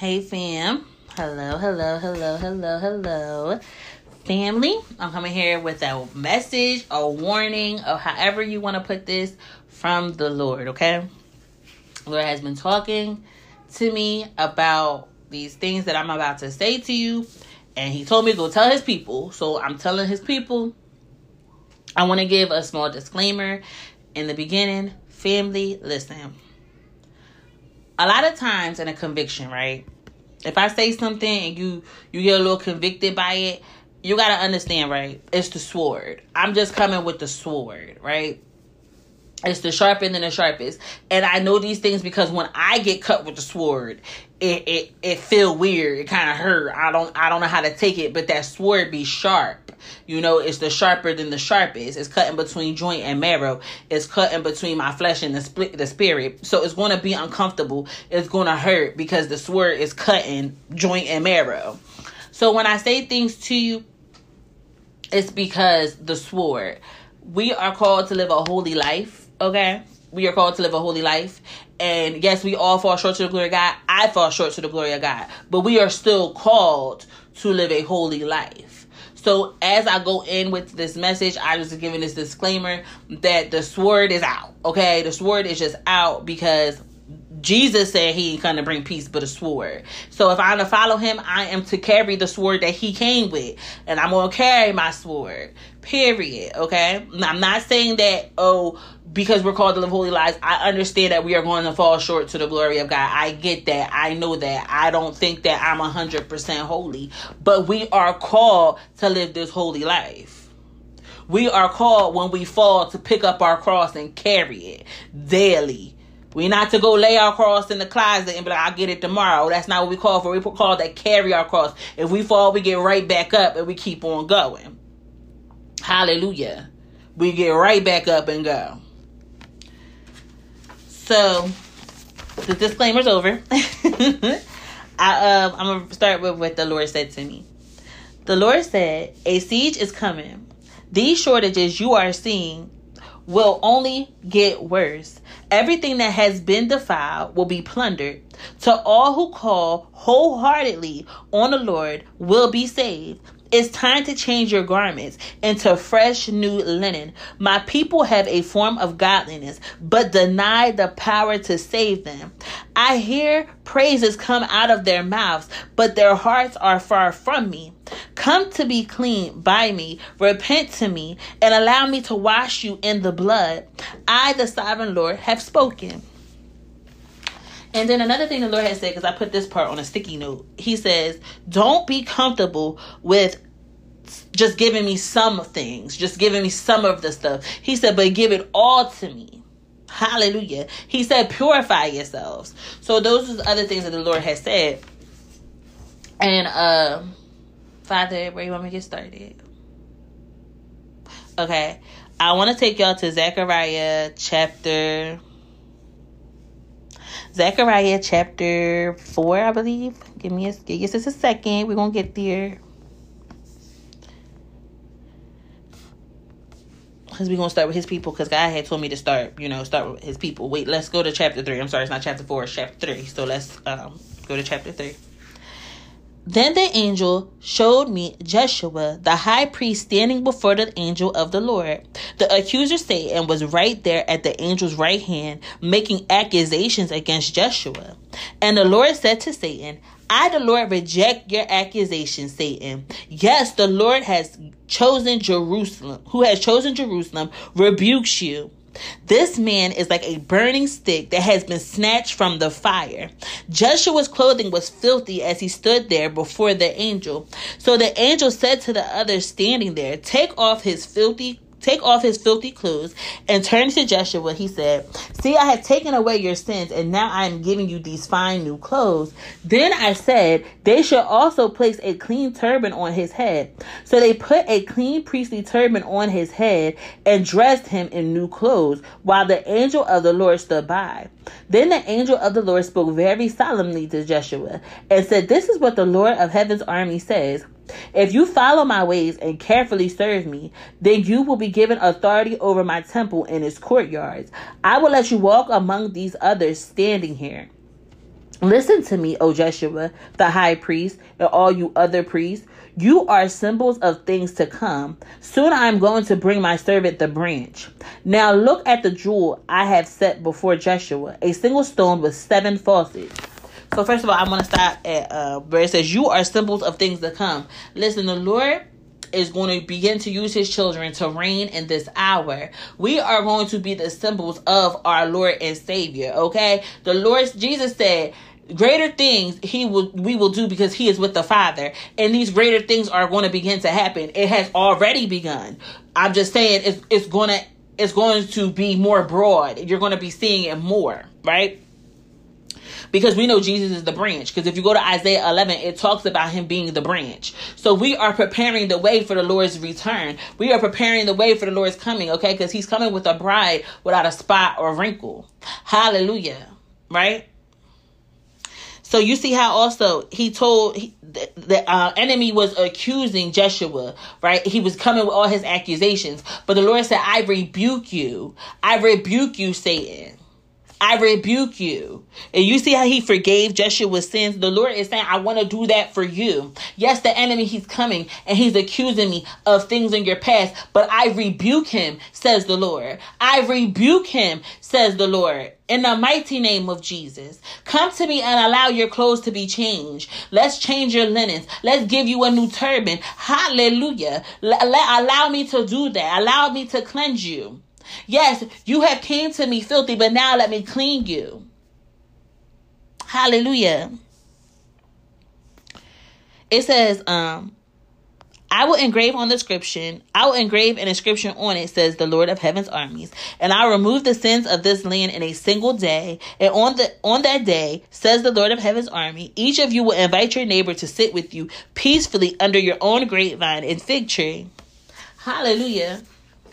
Hey, fam. Hello, hello, hello, hello, hello. Family, I'm coming here with a message, a warning, or however you want to put this from the Lord, okay? Lord has been talking to me about these things that I'm about to say to you, and He told me to go tell His people. So I'm telling His people. I want to give a small disclaimer in the beginning. Family, listen a lot of times in a conviction, right? If I say something and you you get a little convicted by it, you got to understand, right? It's the sword. I'm just coming with the sword, right? It's the sharper than the sharpest. And I know these things because when I get cut with the sword, it it, it feel weird. It kind of hurt. I don't I don't know how to take it, but that sword be sharp. You know, it's the sharper than the sharpest. It's cutting between joint and marrow. It's cutting between my flesh and the split the spirit. So it's going to be uncomfortable. It's going to hurt because the sword is cutting joint and marrow. So when I say things to you, it's because the sword. We are called to live a holy life Okay? We are called to live a holy life. And yes, we all fall short to the glory of God. I fall short to the glory of God. But we are still called to live a holy life. So as I go in with this message, I was giving this disclaimer that the sword is out. Okay? The sword is just out because Jesus said he ain't gonna bring peace but a sword. So if I'm to follow him, I am to carry the sword that he came with. And I'm gonna carry my sword. Period. Okay? I'm not saying that, oh, because we're called to live holy lives, I understand that we are going to fall short to the glory of God. I get that. I know that. I don't think that I'm 100% holy, but we are called to live this holy life. We are called when we fall to pick up our cross and carry it daily. We're not to go lay our cross in the closet and be like, I'll get it tomorrow. That's not what we call for. We call that carry our cross. If we fall, we get right back up and we keep on going. Hallelujah. We get right back up and go. So the disclaimer's over. I um I'm gonna start with what the Lord said to me. The Lord said, A siege is coming. These shortages you are seeing will only get worse. Everything that has been defiled will be plundered. To all who call wholeheartedly on the Lord will be saved. It's time to change your garments into fresh new linen. My people have a form of godliness, but deny the power to save them. I hear praises come out of their mouths, but their hearts are far from me. Come to be clean by me, repent to me, and allow me to wash you in the blood. I, the sovereign Lord, have spoken. And then another thing the Lord has said, because I put this part on a sticky note, He says, Don't be comfortable with just giving me some things, just giving me some of the stuff. He said, But give it all to me. Hallelujah. He said, Purify yourselves. So those are the other things that the Lord has said. And, uh, Father, where you want me to get started? Okay. I want to take y'all to Zechariah chapter Zechariah chapter 4, I believe. Give me a give us a second. We're going to get there. Because we're going to start with his people because God had told me to start, you know, start with his people. Wait, let's go to chapter 3. I'm sorry, it's not chapter 4, it's chapter 3. So let's um, go to chapter 3. Then the angel showed me Jeshua, the high priest, standing before the angel of the Lord. The accuser Satan was right there at the angel's right hand, making accusations against Jeshua. And the Lord said to Satan, I, the Lord, reject your accusations, Satan. Yes, the Lord has chosen Jerusalem, who has chosen Jerusalem, rebukes you. This man is like a burning stick that has been snatched from the fire. Joshua's clothing was filthy as he stood there before the angel. So the angel said to the others standing there, Take off his filthy take off his filthy clothes and turn to Joshua. He said, See, I have taken away your sins, and now I am giving you these fine new clothes. Then I said, They should also place a clean turban on his head. So they put a clean priestly turban on his head and dressed him in new clothes, while the angel of the Lord stood by. Then the angel of the Lord spoke very solemnly to Joshua and said, This is what the Lord of heaven's army says. If you follow my ways and carefully serve me, then you will be given authority over my temple and its courtyards. I will let you walk among these others standing here. Listen to me, O Jeshua, the high priest, and all you other priests. You are symbols of things to come. Soon I am going to bring my servant the branch. Now look at the jewel I have set before Jeshua, a single stone with seven faucets. So first of all, I want to stop at uh, where it says, "You are symbols of things to come." Listen, the Lord is going to begin to use his children to reign in this hour. We are going to be the symbols of our Lord and Savior. Okay, the Lord Jesus said greater things he will we will do because he is with the father and these greater things are going to begin to happen it has already begun i'm just saying it's, it's going to it's going to be more broad you're going to be seeing it more right because we know Jesus is the branch. Because if you go to Isaiah 11, it talks about him being the branch. So we are preparing the way for the Lord's return. We are preparing the way for the Lord's coming, okay? Because he's coming with a bride without a spot or a wrinkle. Hallelujah. Right? So you see how also he told he, the, the uh, enemy was accusing Jeshua, right? He was coming with all his accusations, but the Lord said, "I rebuke you. I rebuke you, Satan." I rebuke you. And you see how he forgave Joshua's sins? The Lord is saying, I want to do that for you. Yes, the enemy, he's coming and he's accusing me of things in your past, but I rebuke him, says the Lord. I rebuke him, says the Lord. In the mighty name of Jesus, come to me and allow your clothes to be changed. Let's change your linens. Let's give you a new turban. Hallelujah. L- allow me to do that. Allow me to cleanse you. Yes, you have came to me filthy, but now let me clean you. Hallelujah. It says, um, I will engrave on the inscription, I will engrave an inscription on it, says the Lord of heaven's armies, and I'll remove the sins of this land in a single day. And on the on that day, says the Lord of heaven's army, each of you will invite your neighbor to sit with you peacefully under your own grapevine and fig tree. Hallelujah.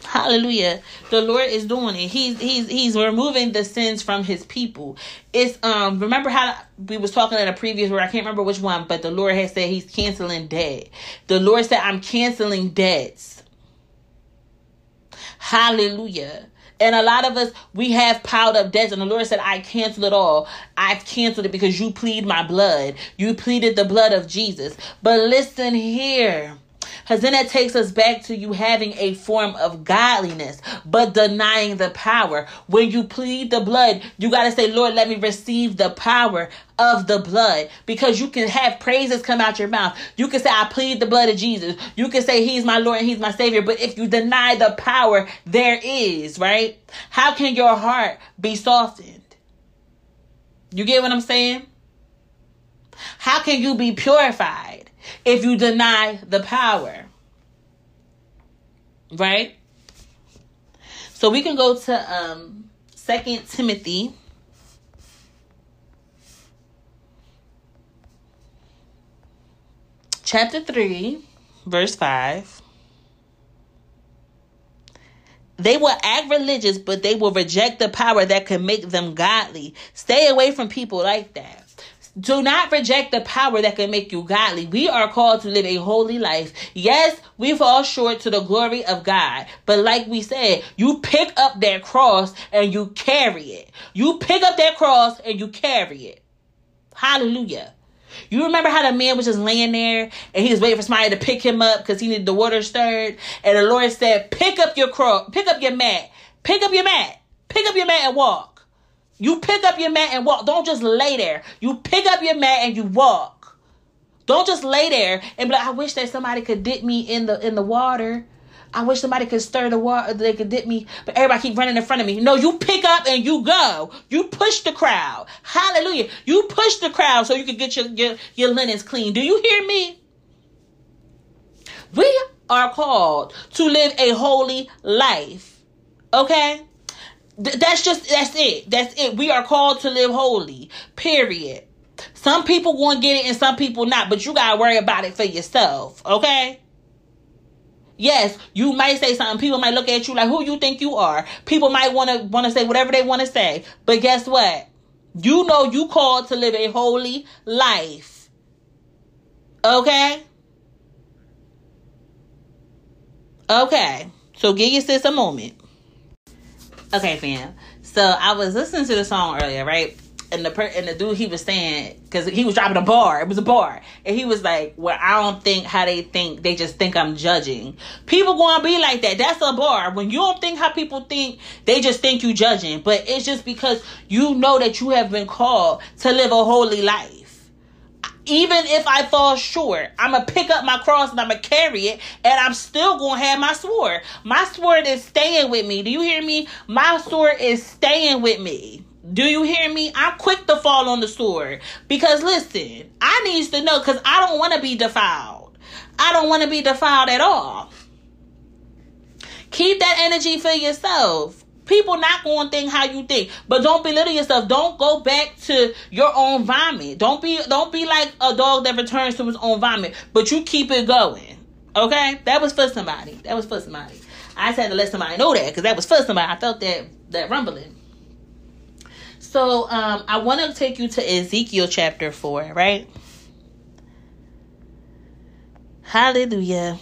Hallelujah. The Lord is doing it. He's he's he's removing the sins from his people. It's um remember how we was talking in a previous where I can't remember which one, but the Lord has said he's canceling debt. The Lord said I'm canceling debts. Hallelujah. And a lot of us, we have piled up debts, and the Lord said, I cancel it all. I've canceled it because you plead my blood. You pleaded the blood of Jesus. But listen here. Because then that takes us back to you having a form of godliness, but denying the power. When you plead the blood, you got to say, Lord, let me receive the power of the blood because you can have praises come out your mouth. You can say, I plead the blood of Jesus. You can say, He's my Lord and He's my Savior. But if you deny the power there is, right? How can your heart be softened? You get what I'm saying? How can you be purified? If you deny the power. Right? So we can go to um Second Timothy. Chapter 3, verse 5. They will act religious, but they will reject the power that can make them godly. Stay away from people like that. Do not reject the power that can make you godly. We are called to live a holy life. Yes, we fall short to the glory of God. But like we said, you pick up that cross and you carry it. You pick up that cross and you carry it. Hallelujah. You remember how the man was just laying there and he was waiting for somebody to pick him up because he needed the water stirred? And the Lord said, Pick up your cross, pick up your mat, pick up your mat, pick up your mat and walk. You pick up your mat and walk. Don't just lay there. You pick up your mat and you walk. Don't just lay there and be like, I wish that somebody could dip me in the in the water. I wish somebody could stir the water, they could dip me, but everybody keep running in front of me. No, you pick up and you go. You push the crowd. Hallelujah. You push the crowd so you can get your, your, your linens clean. Do you hear me? We are called to live a holy life. Okay? That's just that's it. That's it. We are called to live holy. Period. Some people to get it and some people not, but you gotta worry about it for yourself, okay? Yes, you might say something. People might look at you like, "Who you think you are?" People might want to say whatever they want to say, but guess what? You know you called to live a holy life. Okay? Okay. So give your sis a moment. Okay, fam. So I was listening to the song earlier, right? and the per- and the dude he was saying because he was dropping a bar. It was a bar, and he was like, "Well, I don't think how they think. They just think I'm judging. People gonna be like that. That's a bar. When you don't think how people think, they just think you judging. But it's just because you know that you have been called to live a holy life." Even if I fall short, I'm gonna pick up my cross and I'm gonna carry it, and I'm still gonna have my sword. My sword is staying with me. Do you hear me? My sword is staying with me. Do you hear me? I'm quick to fall on the sword because listen, I needs to know because I don't want to be defiled. I don't want to be defiled at all. Keep that energy for yourself. People not going to think how you think, but don't belittle yourself. Don't go back to your own vomit. Don't be don't be like a dog that returns to his own vomit, but you keep it going. Okay, that was for somebody. That was for somebody. I just had to let somebody know that because that was for somebody. I felt that that rumbling. So um, I want to take you to Ezekiel chapter four, right? Hallelujah.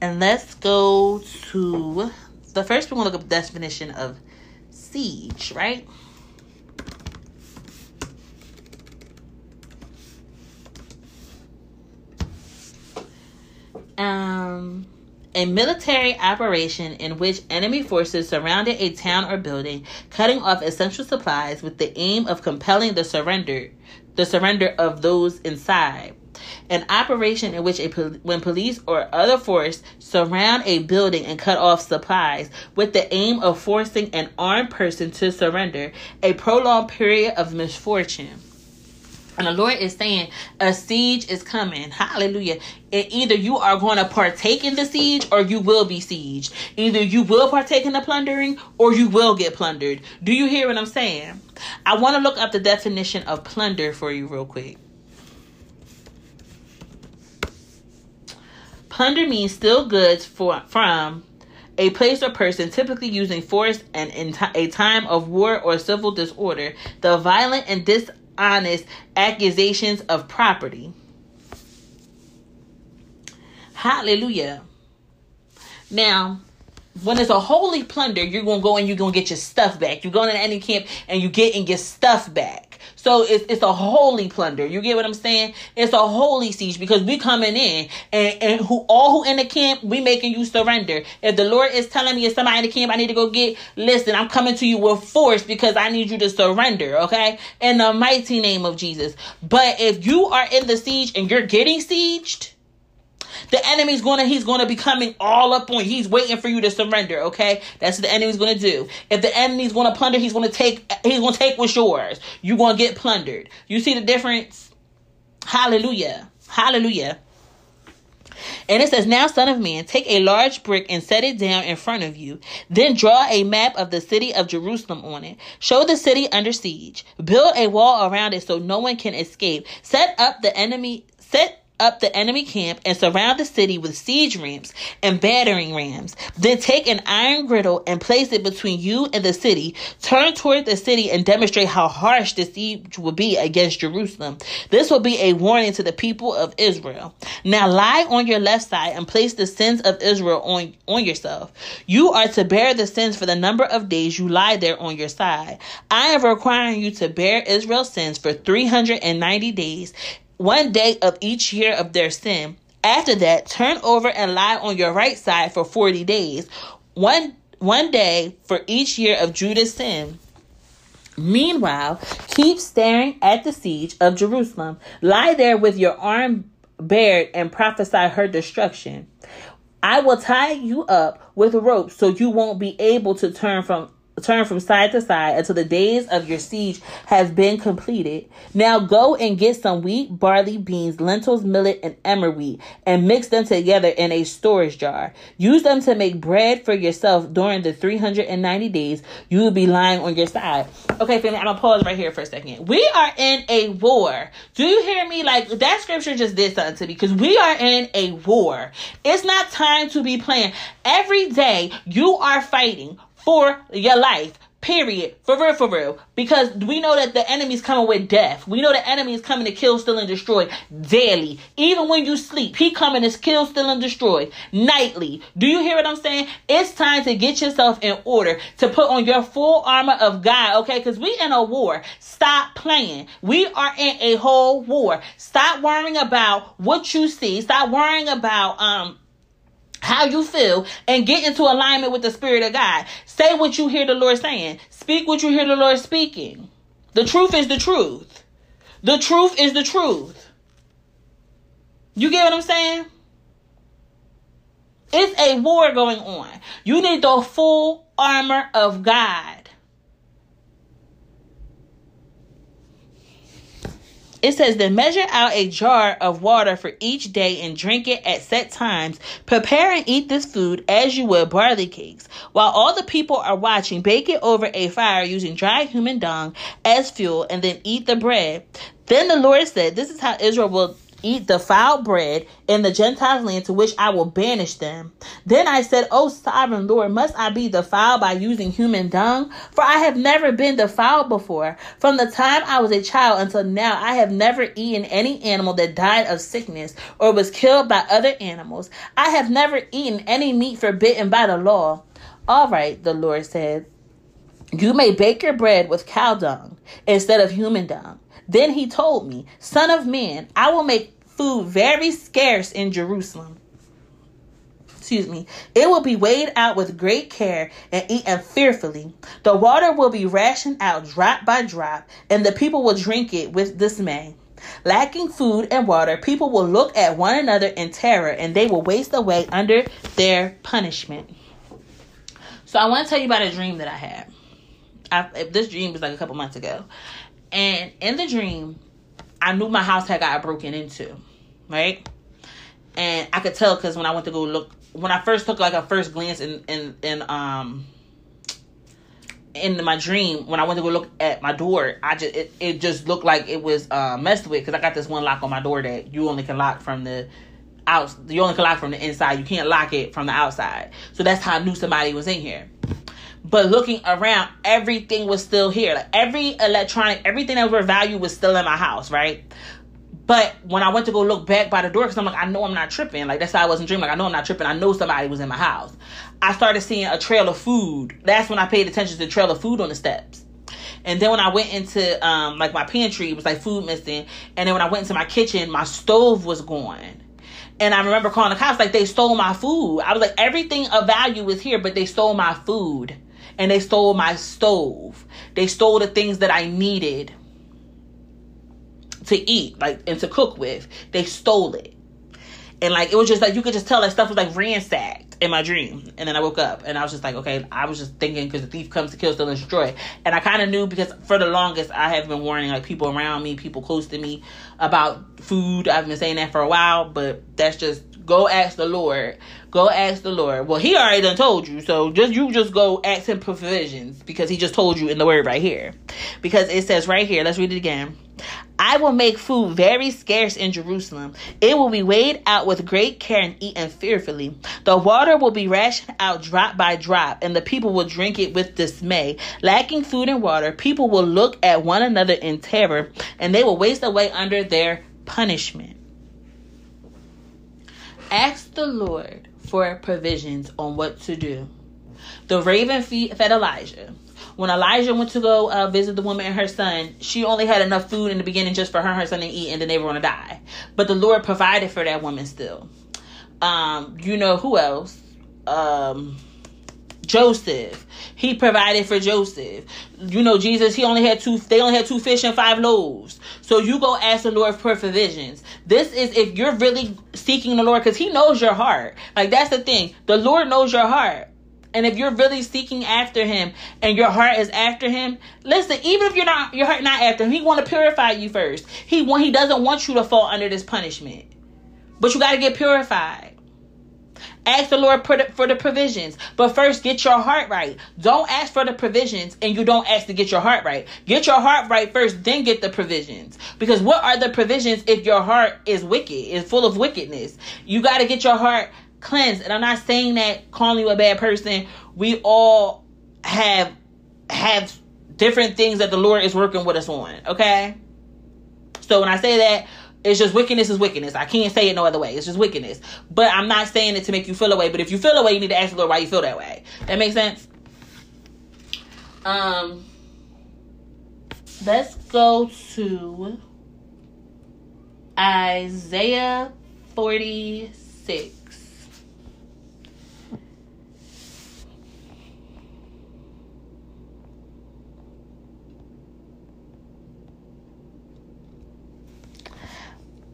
And let's go to the first we're to look up the definition of siege, right? Um, a military operation in which enemy forces surrounded a town or building, cutting off essential supplies with the aim of compelling the surrender, the surrender of those inside an operation in which a when police or other force surround a building and cut off supplies with the aim of forcing an armed person to surrender, a prolonged period of misfortune. And the Lord is saying a siege is coming. Hallelujah. And either you are going to partake in the siege or you will be sieged. Either you will partake in the plundering or you will get plundered. Do you hear what I'm saying? I want to look up the definition of plunder for you real quick. Plunder means steal goods for, from a place or person, typically using force and in t- a time of war or civil disorder, the violent and dishonest accusations of property. Hallelujah. Now, when it's a holy plunder, you're gonna go and you're gonna get your stuff back. You're going to any camp and you get and get stuff back. So it's it's a holy plunder. You get what I'm saying? It's a holy siege because we coming in and, and who all who in the camp, we making you surrender. If the Lord is telling me if somebody in the camp I need to go get, listen, I'm coming to you with force because I need you to surrender, okay? In the mighty name of Jesus. But if you are in the siege and you're getting sieged, the enemy's gonna he's gonna be coming all up on you. He's waiting for you to surrender, okay? That's what the enemy's gonna do. If the enemy's gonna plunder, he's gonna take he's gonna take what's yours. You're gonna get plundered. You see the difference? Hallelujah. Hallelujah. And it says, Now, son of man, take a large brick and set it down in front of you. Then draw a map of the city of Jerusalem on it. Show the city under siege. Build a wall around it so no one can escape. Set up the enemy, set up the enemy camp and surround the city with siege ramps and battering rams. Then take an iron griddle and place it between you and the city. Turn toward the city and demonstrate how harsh the siege will be against Jerusalem. This will be a warning to the people of Israel. Now lie on your left side and place the sins of Israel on, on yourself. You are to bear the sins for the number of days you lie there on your side. I am requiring you to bear Israel's sins for 390 days one day of each year of their sin. After that, turn over and lie on your right side for 40 days, one, one day for each year of Judah's sin. Meanwhile, keep staring at the siege of Jerusalem. Lie there with your arm bared and prophesy her destruction. I will tie you up with ropes so you won't be able to turn from turn from side to side until the days of your siege has been completed. Now go and get some wheat, barley, beans, lentils, millet, and emmer wheat, and mix them together in a storage jar. Use them to make bread for yourself during the 390 days you will be lying on your side. Okay, family, I'm gonna pause right here for a second. We are in a war. Do you hear me? Like that scripture just did something to me because we are in a war. It's not time to be playing. Every day you are fighting for your life Period. For real, for real. Because we know that the enemy's coming with death. We know the enemy is coming to kill, steal, and destroy daily. Even when you sleep, he coming to kill, steal, and destroy nightly. Do you hear what I'm saying? It's time to get yourself in order to put on your full armor of God, okay? Because we in a war. Stop playing. We are in a whole war. Stop worrying about what you see. Stop worrying about um how you feel and get into alignment with the spirit of God. Say what you hear the Lord saying. Speak what you hear the Lord speaking. The truth is the truth. The truth is the truth. You get what I'm saying? It's a war going on. You need the full armor of God. It says, then measure out a jar of water for each day and drink it at set times. Prepare and eat this food as you would barley cakes. While all the people are watching, bake it over a fire using dry human dung as fuel and then eat the bread. Then the Lord said, This is how Israel will eat the foul bread in the Gentiles' land to which I will banish them. Then I said, O sovereign Lord, must I be defiled by using human dung? For I have never been defiled before. From the time I was a child until now, I have never eaten any animal that died of sickness or was killed by other animals. I have never eaten any meat forbidden by the law. All right, the Lord said. You may bake your bread with cow dung instead of human dung. Then he told me, Son of man, I will make food very scarce in Jerusalem. Excuse me. It will be weighed out with great care and eaten fearfully. The water will be rationed out drop by drop, and the people will drink it with dismay. Lacking food and water, people will look at one another in terror and they will waste away under their punishment. So, I want to tell you about a dream that I had. I, this dream was like a couple months ago. And in the dream, I knew my house had got broken into, right? And I could tell because when I went to go look, when I first took like a first glance in in in um in my dream when I went to go look at my door, I just it, it just looked like it was uh, messed with because I got this one lock on my door that you only can lock from the out. You only can lock from the inside. You can't lock it from the outside. So that's how I knew somebody was in here. But looking around, everything was still here. Like every electronic, everything that was of value was still in my house, right? But when I went to go look back by the door, because I'm like, I know I'm not tripping. Like that's how I wasn't dreaming. Like I know I'm not tripping. I know somebody was in my house. I started seeing a trail of food. That's when I paid attention to the trail of food on the steps. And then when I went into um like my pantry, it was like food missing. And then when I went into my kitchen, my stove was gone. And I remember calling the cops like they stole my food. I was like, everything of value is here, but they stole my food and they stole my stove. They stole the things that I needed to eat, like and to cook with. They stole it. And like it was just like you could just tell that stuff was like ransacked in my dream. And then I woke up and I was just like, okay, I was just thinking because the thief comes to kill, steal, and destroy. And I kind of knew because for the longest I have been warning like people around me, people close to me about food. I've been saying that for a while, but that's just go ask the Lord. Go ask the Lord. Well, he already done told you, so just you just go ask him provisions because he just told you in the word right here. Because it says right here, let's read it again. I will make food very scarce in Jerusalem. It will be weighed out with great care and eaten fearfully. The water will be rationed out drop by drop, and the people will drink it with dismay. Lacking food and water, people will look at one another in terror, and they will waste away under their punishment. Ask the Lord for provisions on what to do. The raven fed Elijah. When Elijah went to go uh, visit the woman and her son, she only had enough food in the beginning just for her and her son to eat, and then they were going to die. But the Lord provided for that woman still. Um, you know who else? Um, Joseph. He provided for Joseph. You know, Jesus, he only had two, they only had two fish and five loaves. So you go ask the Lord for provisions. This is if you're really seeking the Lord, because he knows your heart. Like that's the thing. The Lord knows your heart. And if you're really seeking after him and your heart is after him, listen, even if you're not your heart not after him, he want to purify you first. He want he doesn't want you to fall under this punishment. But you got to get purified. Ask the Lord for the provisions. But first, get your heart right. Don't ask for the provisions and you don't ask to get your heart right. Get your heart right first, then get the provisions. Because what are the provisions if your heart is wicked, is full of wickedness? You got to get your heart cleansed. And I'm not saying that calling you a bad person. We all have have different things that the Lord is working with us on. Okay. So when I say that, it's just wickedness is wickedness. I can't say it no other way. It's just wickedness. But I'm not saying it to make you feel away. But if you feel away, you need to ask the Lord why you feel that way. That makes sense. Um, let's go to Isaiah 46.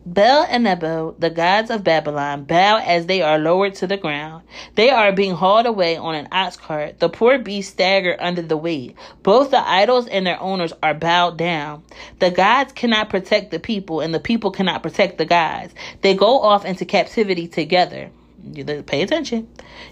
Bel and Nebo, the gods of Babylon, bow as they are lowered to the ground. They are being hauled away on an ox cart. The poor beasts stagger under the weight. Both the idols and their owners are bowed down. The gods cannot protect the people, and the people cannot protect the gods. They go off into captivity together. You pay attention.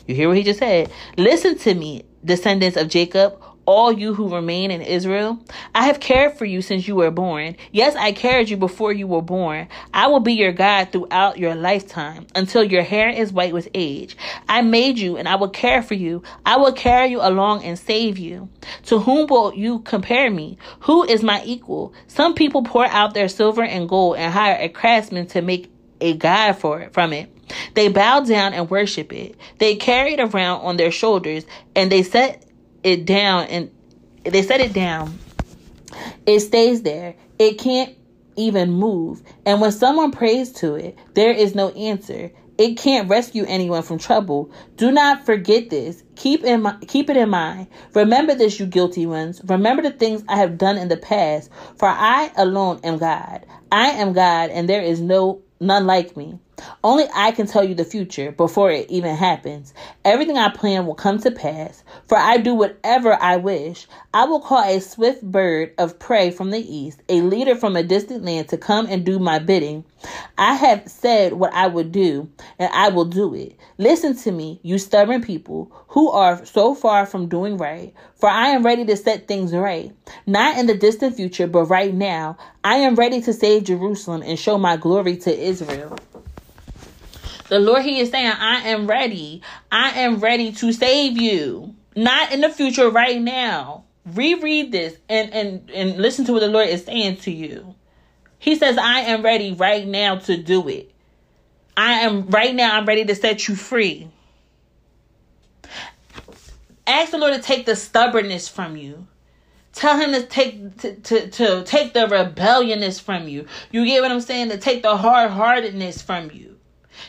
You hear what he just said. Listen to me, descendants of Jacob all you who remain in Israel. I have cared for you since you were born. Yes, I carried you before you were born. I will be your God throughout your lifetime until your hair is white with age. I made you and I will care for you. I will carry you along and save you. To whom will you compare me? Who is my equal? Some people pour out their silver and gold and hire a craftsman to make a god for it from it. They bow down and worship it. They carry it around on their shoulders and they set it down and they set it down, it stays there. It can't even move. And when someone prays to it, there is no answer. It can't rescue anyone from trouble. Do not forget this. Keep in mi- keep it in mind. Remember this, you guilty ones. Remember the things I have done in the past. For I alone am God. I am God, and there is no none like me. Only I can tell you the future before it even happens. Everything I plan will come to pass, for I do whatever I wish. I will call a swift bird of prey from the east, a leader from a distant land to come and do my bidding. I have said what I would do, and I will do it. Listen to me, you stubborn people who are so far from doing right, for I am ready to set things right. Not in the distant future, but right now. I am ready to save Jerusalem and show my glory to Israel. The Lord, He is saying, I am ready. I am ready to save you. Not in the future, right now. Reread this and, and, and listen to what the Lord is saying to you. He says, I am ready right now to do it. I am right now, I'm ready to set you free. Ask the Lord to take the stubbornness from you. Tell him to take to, to, to take the rebelliousness from you. You get what I'm saying? To take the hard heartedness from you.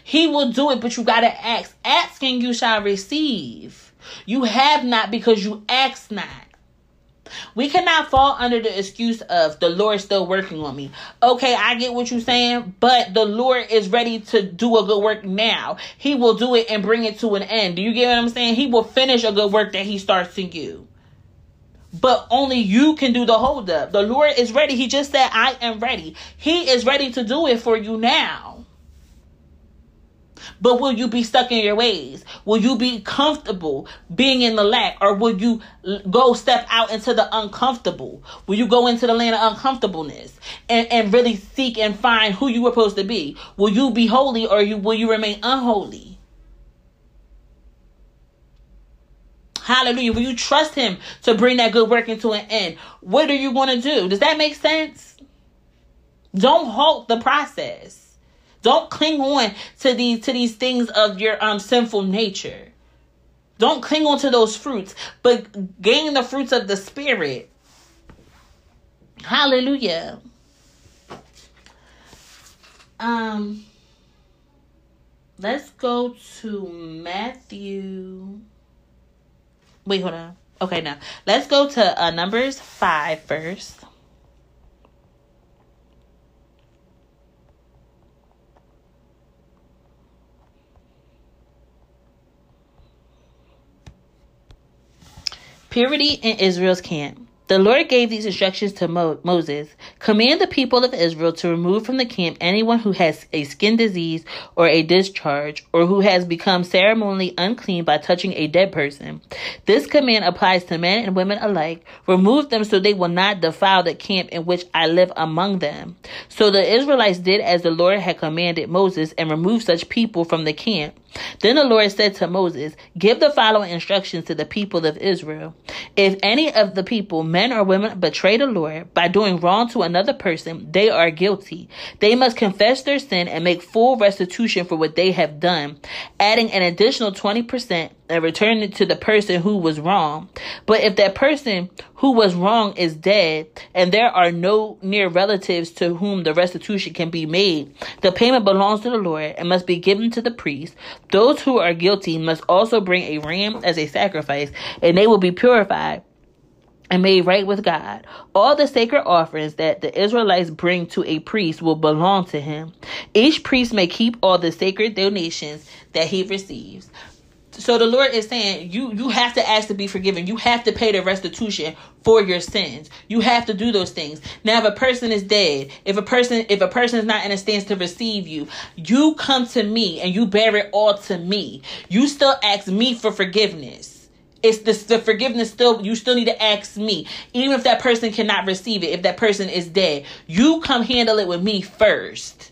He will do it, but you got to ask. Asking you shall receive. You have not because you ask not. We cannot fall under the excuse of the Lord still working on me. Okay, I get what you're saying, but the Lord is ready to do a good work now. He will do it and bring it to an end. Do you get what I'm saying? He will finish a good work that he starts in you. But only you can do the hold up. The Lord is ready. He just said, I am ready. He is ready to do it for you now. But will you be stuck in your ways? Will you be comfortable being in the lack? Or will you go step out into the uncomfortable? Will you go into the land of uncomfortableness and, and really seek and find who you were supposed to be? Will you be holy or you will you remain unholy? Hallelujah. Will you trust him to bring that good work into an end? What are you going to do? Does that make sense? Don't halt the process. Don't cling on to these to these things of your um sinful nature. Don't cling on to those fruits, but gain the fruits of the spirit. Hallelujah. Um let's go to Matthew. Wait, hold on. Okay, now let's go to uh, Numbers 5 first. Purity in Israel's camp. The Lord gave these instructions to Mo- Moses Command the people of Israel to remove from the camp anyone who has a skin disease or a discharge, or who has become ceremonially unclean by touching a dead person. This command applies to men and women alike. Remove them so they will not defile the camp in which I live among them. So the Israelites did as the Lord had commanded Moses and removed such people from the camp. Then the Lord said to Moses, Give the following instructions to the people of Israel. If any of the people, men or women, betray the Lord by doing wrong to another person, they are guilty. They must confess their sin and make full restitution for what they have done, adding an additional 20% and return it to the person who was wrong. But if that person who was wrong is dead and there are no near relatives to whom the restitution can be made, the payment belongs to the Lord and must be given to the priest. Those who are guilty must also bring a ram as a sacrifice, and they will be purified and made right with God. All the sacred offerings that the Israelites bring to a priest will belong to him. Each priest may keep all the sacred donations that he receives. So the Lord is saying you you have to ask to be forgiven. You have to pay the restitution for your sins. You have to do those things. Now if a person is dead, if a person if a person is not in a stance to receive you, you come to me and you bear it all to me. You still ask me for forgiveness. It's the, the forgiveness still you still need to ask me. Even if that person cannot receive it, if that person is dead, you come handle it with me first.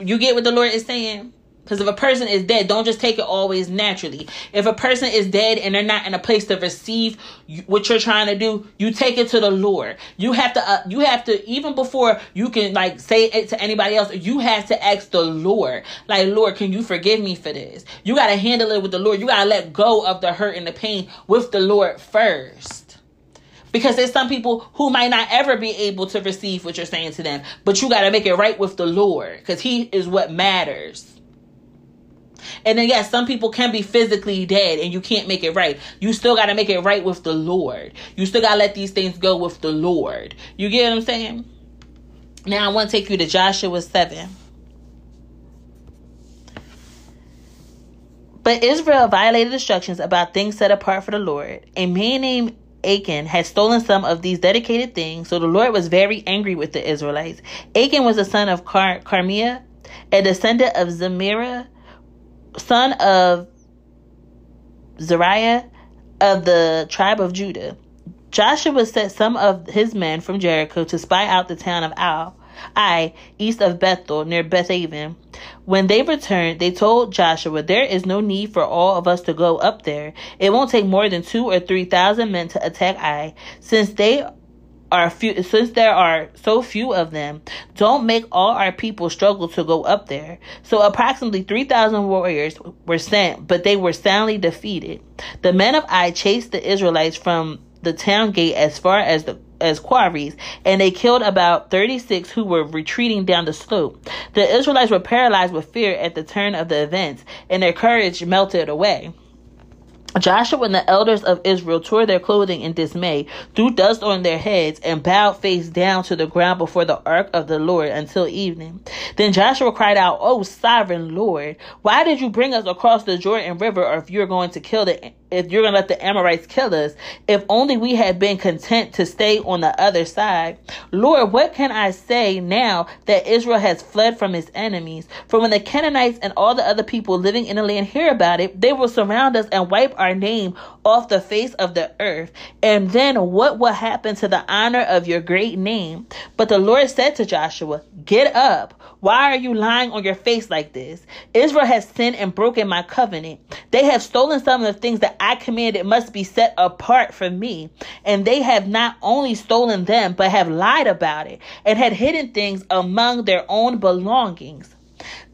You get what the Lord is saying? Because if a person is dead, don't just take it always naturally. If a person is dead and they're not in a place to receive what you're trying to do, you take it to the Lord. You have to, uh, you have to, even before you can like say it to anybody else, you have to ask the Lord, like, Lord, can you forgive me for this? You got to handle it with the Lord. You got to let go of the hurt and the pain with the Lord first because there's some people who might not ever be able to receive what you're saying to them but you got to make it right with the lord because he is what matters and then, yes, some people can be physically dead and you can't make it right. You still got to make it right with the Lord. You still got to let these things go with the Lord. You get what I'm saying? Now, I want to take you to Joshua 7. But Israel violated instructions about things set apart for the Lord. A man named Achan had stolen some of these dedicated things, so the Lord was very angry with the Israelites. Achan was the son of Car- a descendant of Zemira, son of Zariah of the tribe of Judah. Joshua sent some of his men from Jericho to spy out the town of Al, Ai, east of Bethel, near Bethaven. When they returned, they told Joshua, There is no need for all of us to go up there. It won't take more than two or three thousand men to attack Ai, since they are few since there are so few of them don't make all our people struggle to go up there so approximately 3000 warriors were sent but they were soundly defeated the men of ai chased the israelites from the town gate as far as the as quarries, and they killed about 36 who were retreating down the slope. The Israelites were paralyzed with fear at the turn of the events, and their courage melted away. Joshua and the elders of Israel tore their clothing in dismay, threw dust on their heads, and bowed face down to the ground before the ark of the Lord until evening. Then Joshua cried out, "O sovereign Lord, why did you bring us across the Jordan River if you're going to kill the if you're going to let the Amorites kill us, if only we had been content to stay on the other side. Lord, what can I say now that Israel has fled from his enemies? For when the Canaanites and all the other people living in the land hear about it, they will surround us and wipe our name off the face of the earth. And then what will happen to the honor of your great name? But the Lord said to Joshua, Get up. Why are you lying on your face like this? Israel has sinned and broken my covenant. They have stolen some of the things that I commanded must be set apart for me. And they have not only stolen them, but have lied about it and had hidden things among their own belongings.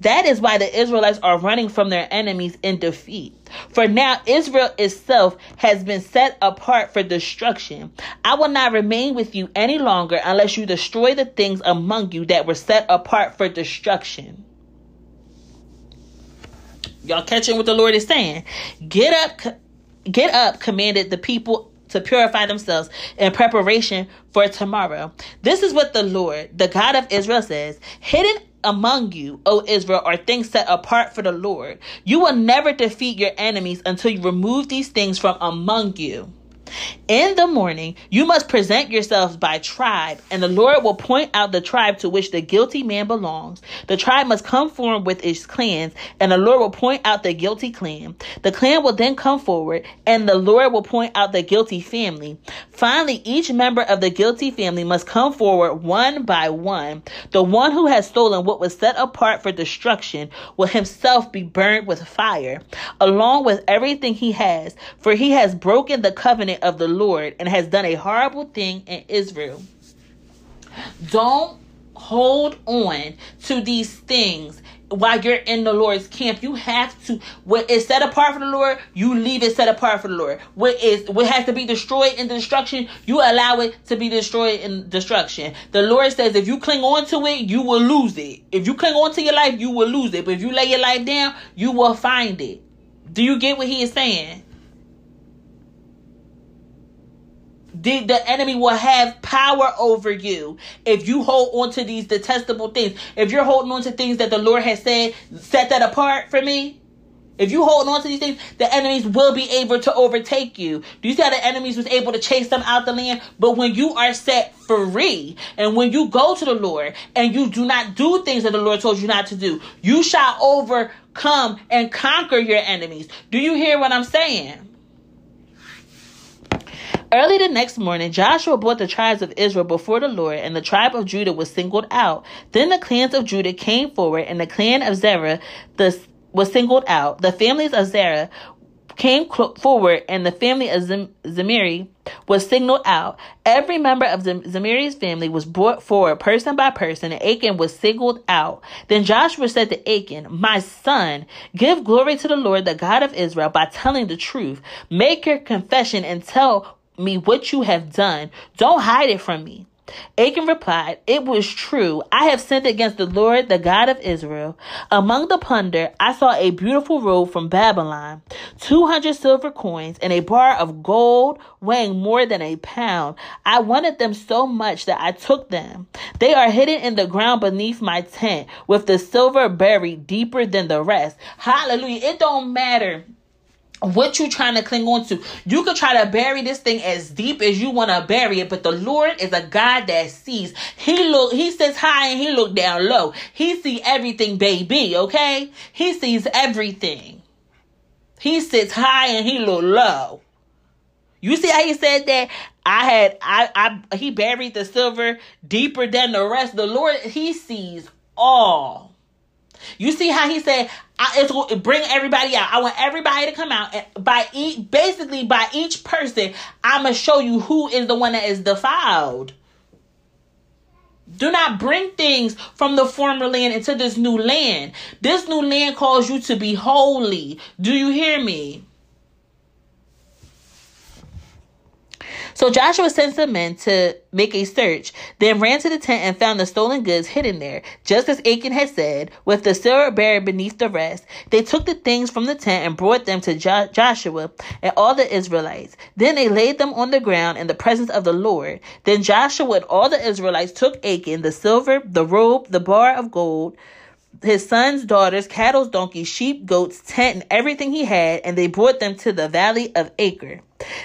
That is why the Israelites are running from their enemies in defeat. For now, Israel itself has been set apart for destruction. I will not remain with you any longer unless you destroy the things among you that were set apart for destruction. Y'all catching what the Lord is saying? Get up, get up, commanded the people to purify themselves in preparation for tomorrow. This is what the Lord, the God of Israel, says Hidden among you, O Israel, are things set apart for the Lord. You will never defeat your enemies until you remove these things from among you. In the morning, you must present yourselves by tribe, and the Lord will point out the tribe to which the guilty man belongs. The tribe must come forward with its clans, and the Lord will point out the guilty clan. The clan will then come forward, and the Lord will point out the guilty family. Finally, each member of the guilty family must come forward one by one. The one who has stolen what was set apart for destruction will himself be burned with fire, along with everything he has, for he has broken the covenant of the Lord and has done a horrible thing in Israel. Don't hold on to these things while you're in the Lord's camp, you have to what is set apart for the Lord, you leave it set apart for the Lord. What is what has to be destroyed in destruction, you allow it to be destroyed in destruction. The Lord says if you cling on to it, you will lose it. If you cling on to your life, you will lose it. But if you lay your life down, you will find it. Do you get what he is saying? The, the enemy will have power over you if you hold on to these detestable things. If you're holding on to things that the Lord has said, set that apart for me. If you hold on to these things, the enemies will be able to overtake you. Do you see how the enemies was able to chase them out the land? But when you are set free, and when you go to the Lord and you do not do things that the Lord told you not to do, you shall overcome and conquer your enemies. Do you hear what I'm saying? Early the next morning, Joshua brought the tribes of Israel before the Lord, and the tribe of Judah was singled out. Then the clans of Judah came forward, and the clan of Zerah the, was singled out. The families of Zerah came forward, and the family of Zim- Zimri was singled out. Every member of Zim- Zimri's family was brought forward, person by person, and Achan was singled out. Then Joshua said to Achan, My son, give glory to the Lord, the God of Israel, by telling the truth. Make your confession and tell me what you have done. Don't hide it from me. Achan replied, It was true. I have sinned against the Lord, the God of Israel. Among the plunder, I saw a beautiful robe from Babylon, 200 silver coins, and a bar of gold weighing more than a pound. I wanted them so much that I took them. They are hidden in the ground beneath my tent, with the silver buried deeper than the rest. Hallelujah. It don't matter what you trying to cling on to. You could try to bury this thing as deep as you want to bury it, but the Lord is a God that sees. He look, he sits high and he look down low. He see everything, baby, okay? He sees everything. He sits high and he look low. You see how he said that? I had I I he buried the silver deeper than the rest. The Lord he sees all. You see how he said, it's bring everybody out. I want everybody to come out by each, basically by each person, I'm going to show you who is the one that is defiled. Do not bring things from the former land into this new land. This new land calls you to be holy. Do you hear me? So Joshua sent some men to make a search, then ran to the tent and found the stolen goods hidden there, just as Achan had said, with the silver buried beneath the rest. They took the things from the tent and brought them to jo- Joshua and all the Israelites. Then they laid them on the ground in the presence of the Lord. Then Joshua and all the Israelites took Achan, the silver, the robe, the bar of gold, his sons, daughters, cattle, donkeys, sheep, goats, tent, and everything he had, and they brought them to the valley of Achor.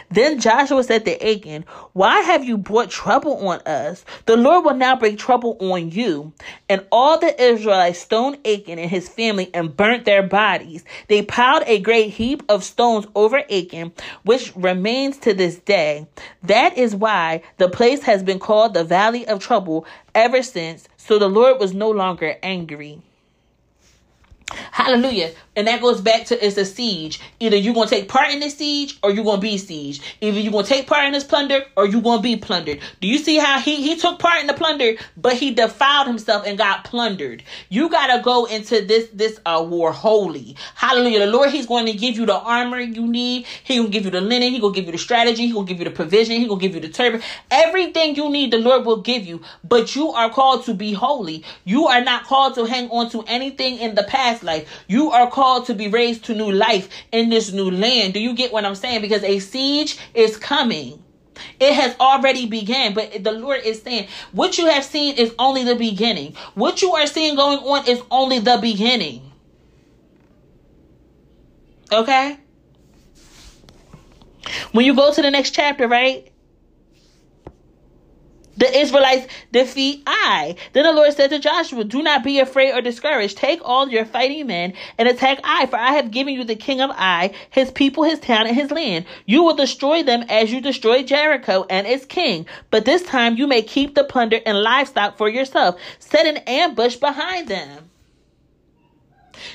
Then Joshua said to Achan, Why have you brought trouble on us? The Lord will now bring trouble on you. And all the Israelites stoned Achan and his family and burnt their bodies. They piled a great heap of stones over Achan, which remains to this day. That is why the place has been called the Valley of Trouble ever since. So the Lord was no longer angry. Hallelujah. And that goes back to it's a siege. Either you're gonna take part in this siege or you're gonna be sieged. Either you're gonna take part in this plunder or you're gonna be plundered. Do you see how he he took part in the plunder, but he defiled himself and got plundered? You gotta go into this this uh war holy. Hallelujah. The Lord He's going to give you the armor you need. He gonna give you the linen. He gonna give you the strategy. He gonna give you the provision. He gonna give you the turban. Everything you need, the Lord will give you. But you are called to be holy. You are not called to hang on to anything in the past life. You are called to be raised to new life in this new land. Do you get what I'm saying? Because a siege is coming. It has already begun, but the Lord is saying, what you have seen is only the beginning. What you are seeing going on is only the beginning. Okay? When you go to the next chapter, right? The Israelites defeat Ai. Then the Lord said to Joshua, Do not be afraid or discouraged. Take all your fighting men and attack Ai, for I have given you the king of Ai, his people, his town, and his land. You will destroy them as you destroyed Jericho and its king. But this time you may keep the plunder and livestock for yourself. Set an ambush behind them.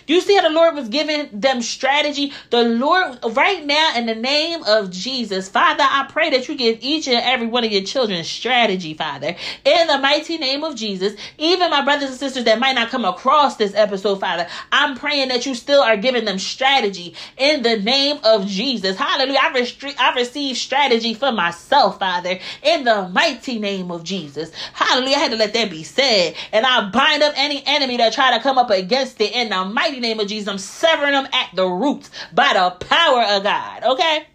You see how the Lord was giving them strategy? The Lord, right now, in the name of Jesus, Father, I pray that you give each and every one of your children strategy, Father. In the mighty name of Jesus, even my brothers and sisters that might not come across this episode, Father, I'm praying that you still are giving them strategy in the name of Jesus. Hallelujah. I, restri- I receive strategy for myself, Father, in the mighty name of Jesus. Hallelujah. I had to let that be said. And I bind up any enemy that try to come up against it in the mighty name of Jesus. I'm severing them at the roots by the power of God. Okay?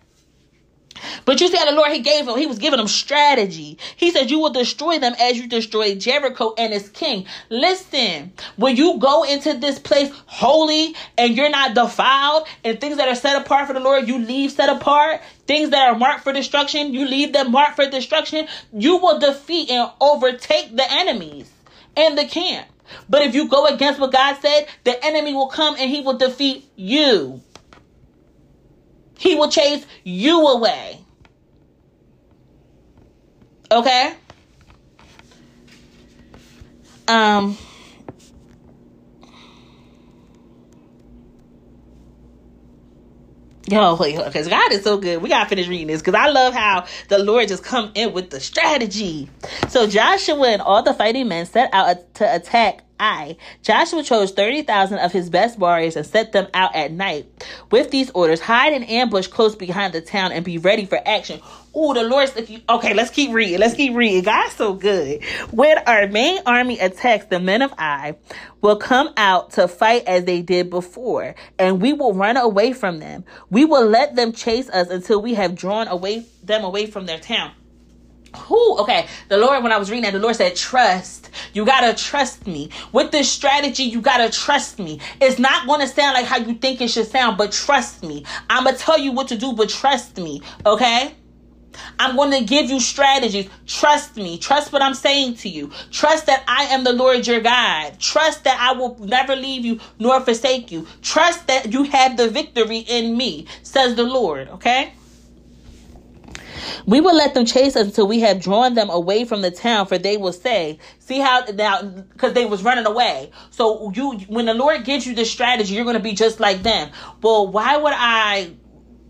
But you see how the Lord He gave him, He was giving them strategy. He said, You will destroy them as you destroyed Jericho and its king. Listen, when you go into this place holy and you're not defiled, and things that are set apart for the Lord, you leave set apart. Things that are marked for destruction, you leave them marked for destruction. You will defeat and overtake the enemies in the camp. But if you go against what God said, the enemy will come and he will defeat you. He will chase you away. Okay? Um Yo, wait, because God is so good. We gotta finish reading this because I love how the Lord just come in with the strategy. So Joshua and all the fighting men set out to attack Joshua chose 30,000 of his best warriors and set them out at night. With these orders, hide and ambush close behind the town and be ready for action. Oh, the Lord, if you, okay, let's keep reading. Let's keep reading. God's so good. When our main army attacks, the men of Ai will come out to fight as they did before, and we will run away from them. We will let them chase us until we have drawn away them away from their town. Who? Okay, the Lord, when I was reading that, the Lord said, trust. You gotta trust me. With this strategy, you gotta trust me. It's not gonna sound like how you think it should sound, but trust me. I'm gonna tell you what to do, but trust me. Okay? I'm going to give you strategies. Trust me. Trust what I'm saying to you. Trust that I am the Lord your God. Trust that I will never leave you nor forsake you. Trust that you have the victory in me, says the Lord. Okay? We will let them chase us until we have drawn them away from the town, for they will say, See how now because they was running away. So you when the Lord gives you this strategy, you're gonna be just like them. Well, why would I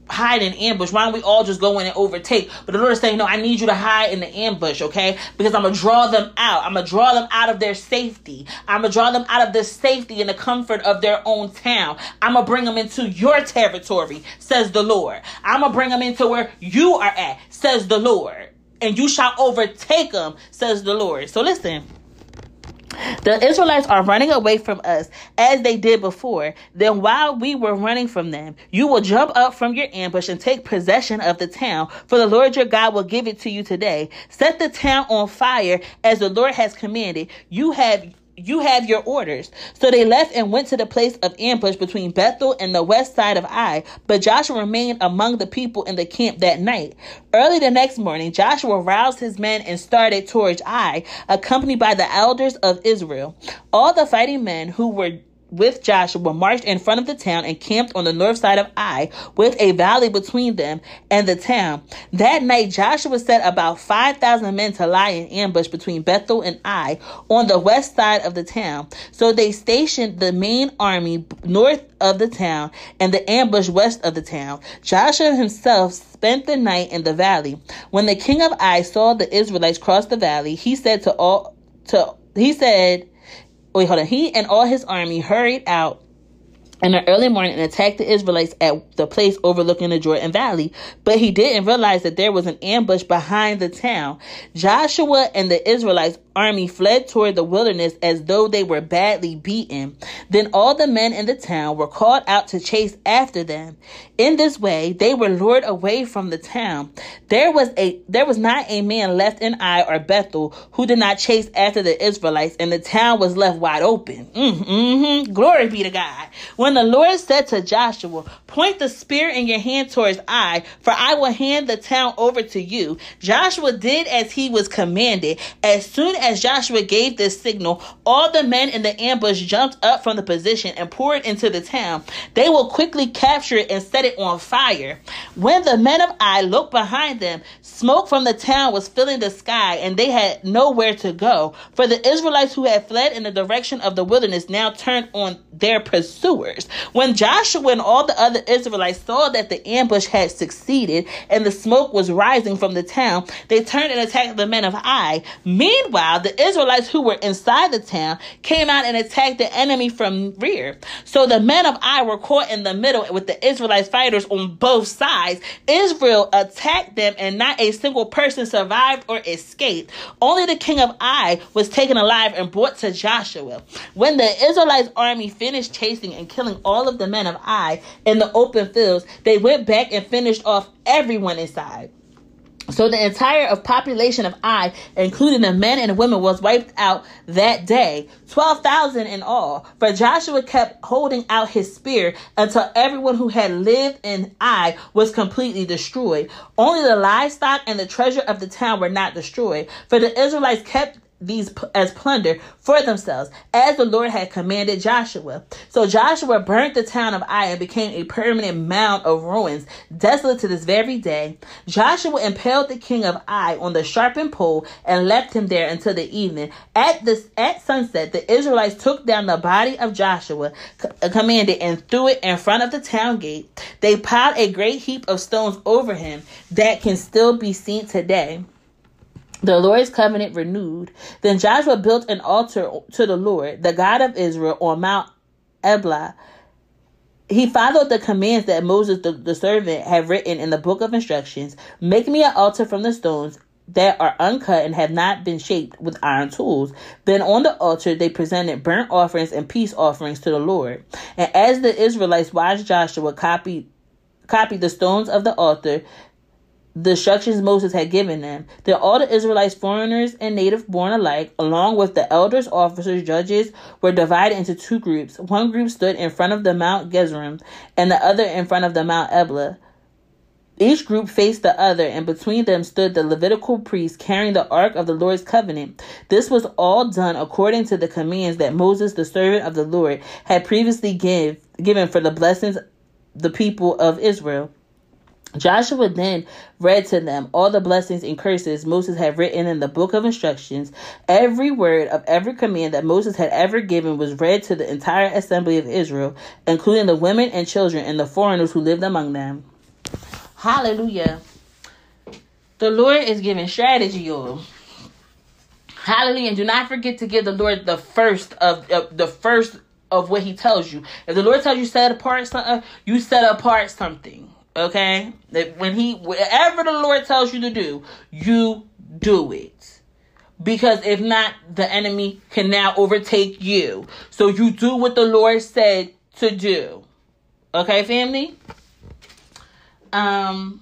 hide in ambush. Why don't we all just go in and overtake? But the Lord is saying, No, I need you to hide in the ambush, okay? Because I'm gonna draw them out. I'm gonna draw them out of their safety. I'm gonna draw them out of the safety and the comfort of their own town. I'm gonna bring them into your territory, says the Lord. I'm gonna bring them into where you are at, says the Lord. And you shall overtake them, says the Lord. So listen. The Israelites are running away from us as they did before. Then, while we were running from them, you will jump up from your ambush and take possession of the town, for the Lord your God will give it to you today. Set the town on fire as the Lord has commanded. You have you have your orders. So they left and went to the place of ambush between Bethel and the west side of Ai. But Joshua remained among the people in the camp that night. Early the next morning, Joshua roused his men and started towards Ai, accompanied by the elders of Israel. All the fighting men who were with Joshua marched in front of the town and camped on the north side of Ai with a valley between them and the town. That night Joshua set about 5,000 men to lie in ambush between Bethel and Ai on the west side of the town. So they stationed the main army north of the town and the ambush west of the town. Joshua himself spent the night in the valley. When the king of Ai saw the Israelites cross the valley, he said to all to he said wait, hold on. He and all his army hurried out in the early morning and attacked the Israelites at the place overlooking the Jordan Valley. But he didn't realize that there was an ambush behind the town. Joshua and the Israelites army fled toward the wilderness as though they were badly beaten. Then all the men in the town were called out to chase after them. In this way, they were lured away from the town. There was a there was not a man left in Ai or Bethel who did not chase after the Israelites, and the town was left wide open. Mm-hmm. Glory be to God. When the Lord said to Joshua, "Point the spear in your hand towards Ai, for I will hand the town over to you," Joshua did as he was commanded. As soon as Joshua gave this signal, all the men in the ambush jumped up from the position and poured into the town. They will quickly capture it and set it on fire. When the men of Ai looked behind them, smoke from the town was filling the sky, and they had nowhere to go. For the Israelites who had fled in the direction of the wilderness now turned on their pursuers. When Joshua and all the other Israelites saw that the ambush had succeeded and the smoke was rising from the town, they turned and attacked the men of Ai. Meanwhile, the Israelites who were inside the town came out and attacked the enemy from rear. So the men of Ai were caught in the middle with the Israelite fighters on both sides. Israel attacked them and not a single person survived or escaped. Only the king of Ai was taken alive and brought to Joshua. When the Israelites army finished chasing and killing all of the men of Ai in the open fields, they went back and finished off everyone inside. So the entire population of Ai, including the men and women, was wiped out that day, 12,000 in all. For Joshua kept holding out his spear until everyone who had lived in Ai was completely destroyed. Only the livestock and the treasure of the town were not destroyed. For the Israelites kept these as plunder for themselves, as the Lord had commanded Joshua. So Joshua burnt the town of Ai and became a permanent mound of ruins, desolate to this very day. Joshua impaled the king of Ai on the sharpened pole and left him there until the evening. At this at sunset, the Israelites took down the body of Joshua, uh, commanded, and threw it in front of the town gate. They piled a great heap of stones over him that can still be seen today the Lord's covenant renewed. Then Joshua built an altar to the Lord, the God of Israel, on Mount Ebal. He followed the commands that Moses, the, the servant, had written in the book of instructions. Make me an altar from the stones that are uncut and have not been shaped with iron tools. Then on the altar they presented burnt offerings and peace offerings to the Lord. And as the Israelites watched Joshua copy copy the stones of the altar, the instructions Moses had given them. Then all the Israelites, foreigners and native born alike, along with the elders, officers, judges, were divided into two groups. One group stood in front of the Mount Gerizim, and the other in front of the Mount Ebal. Each group faced the other, and between them stood the Levitical priests carrying the ark of the Lord's covenant. This was all done according to the commands that Moses, the servant of the Lord, had previously give, given for the blessings the people of Israel. Joshua then read to them all the blessings and curses Moses had written in the book of instructions. Every word of every command that Moses had ever given was read to the entire assembly of Israel, including the women and children and the foreigners who lived among them. Hallelujah. The Lord is giving strategy, y'all. Hallelujah. And do not forget to give the Lord the first of, of the first of what he tells you. If the Lord tells you set apart something, you set apart something. Okay? That when he whatever the Lord tells you to do, you do it. Because if not, the enemy can now overtake you. So you do what the Lord said to do. Okay, family? Um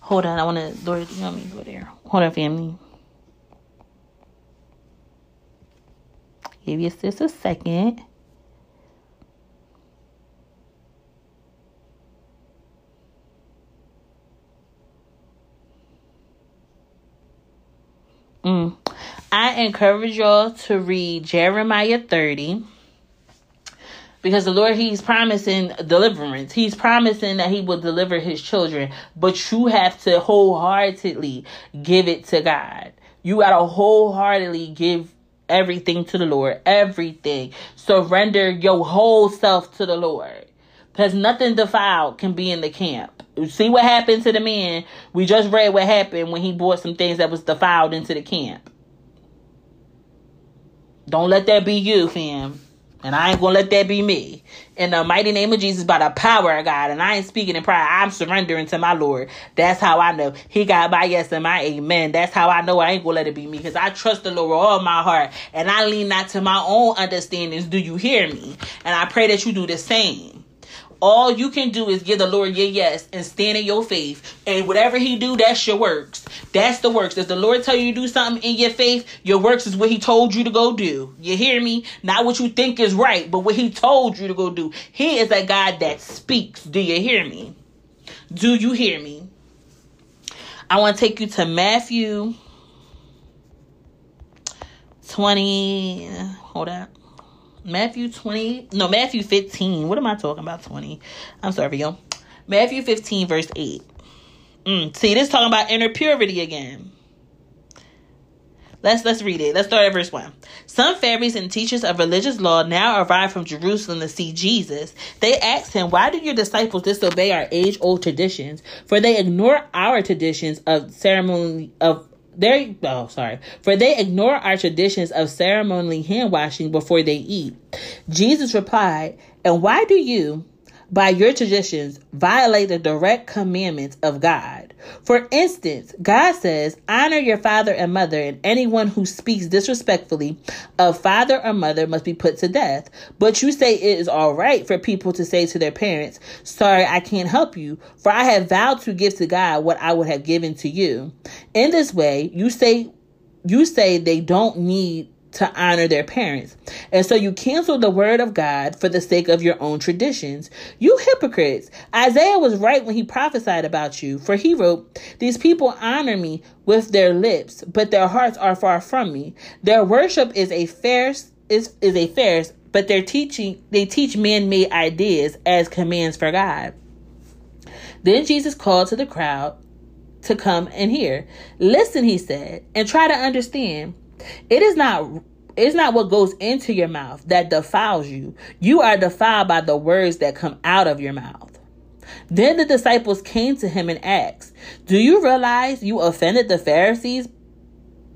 Hold on, I wanna Lord, you want me to go there. Hold on, family. Give your sis a second. Mm. I encourage y'all to read Jeremiah 30 because the Lord, He's promising deliverance. He's promising that He will deliver His children, but you have to wholeheartedly give it to God. You got to wholeheartedly give everything to the Lord. Everything. Surrender your whole self to the Lord. Because nothing defiled can be in the camp. See what happened to the man. We just read what happened when he brought some things that was defiled into the camp. Don't let that be you, fam. And I ain't gonna let that be me. in the mighty name of Jesus by the power of God. And I ain't speaking in pride. I'm surrendering to my Lord. That's how I know. He got my yes and my amen. That's how I know I ain't gonna let it be me. Because I trust the Lord with all my heart. And I lean not to my own understandings. Do you hear me? And I pray that you do the same all you can do is give the Lord your yes and stand in your faith. And whatever he do, that's your works. That's the works. If the Lord tell you to do something in your faith, your works is what he told you to go do. You hear me? Not what you think is right, but what he told you to go do. He is a God that speaks. Do you hear me? Do you hear me? I want to take you to Matthew 20. Hold up. Matthew 20, no, Matthew 15. What am I talking about? 20. I'm sorry, yo. Matthew 15, verse 8. Mm, see, this talking about inner purity again. Let's let's read it. Let's start at verse one. Some Pharisees and teachers of religious law now arrived from Jerusalem to see Jesus. They asked him, "Why do your disciples disobey our age-old traditions? For they ignore our traditions of ceremony of they oh sorry for they ignore our traditions of ceremonially hand washing before they eat jesus replied and why do you by your traditions violate the direct commandments of God. For instance, God says, Honor your father and mother, and anyone who speaks disrespectfully of father or mother must be put to death. But you say it is all right for people to say to their parents, Sorry, I can't help you, for I have vowed to give to God what I would have given to you. In this way, you say you say they don't need to honor their parents. And so you cancel the word of God for the sake of your own traditions. You hypocrites. Isaiah was right when he prophesied about you, for he wrote, These people honor me with their lips, but their hearts are far from me. Their worship is a farce is, is a farce, but their teaching they teach man-made ideas as commands for God. Then Jesus called to the crowd to come and hear. Listen, he said, and try to understand. It is not it's not what goes into your mouth that defiles you. You are defiled by the words that come out of your mouth. Then the disciples came to him and asked, Do you realize you offended the Pharisees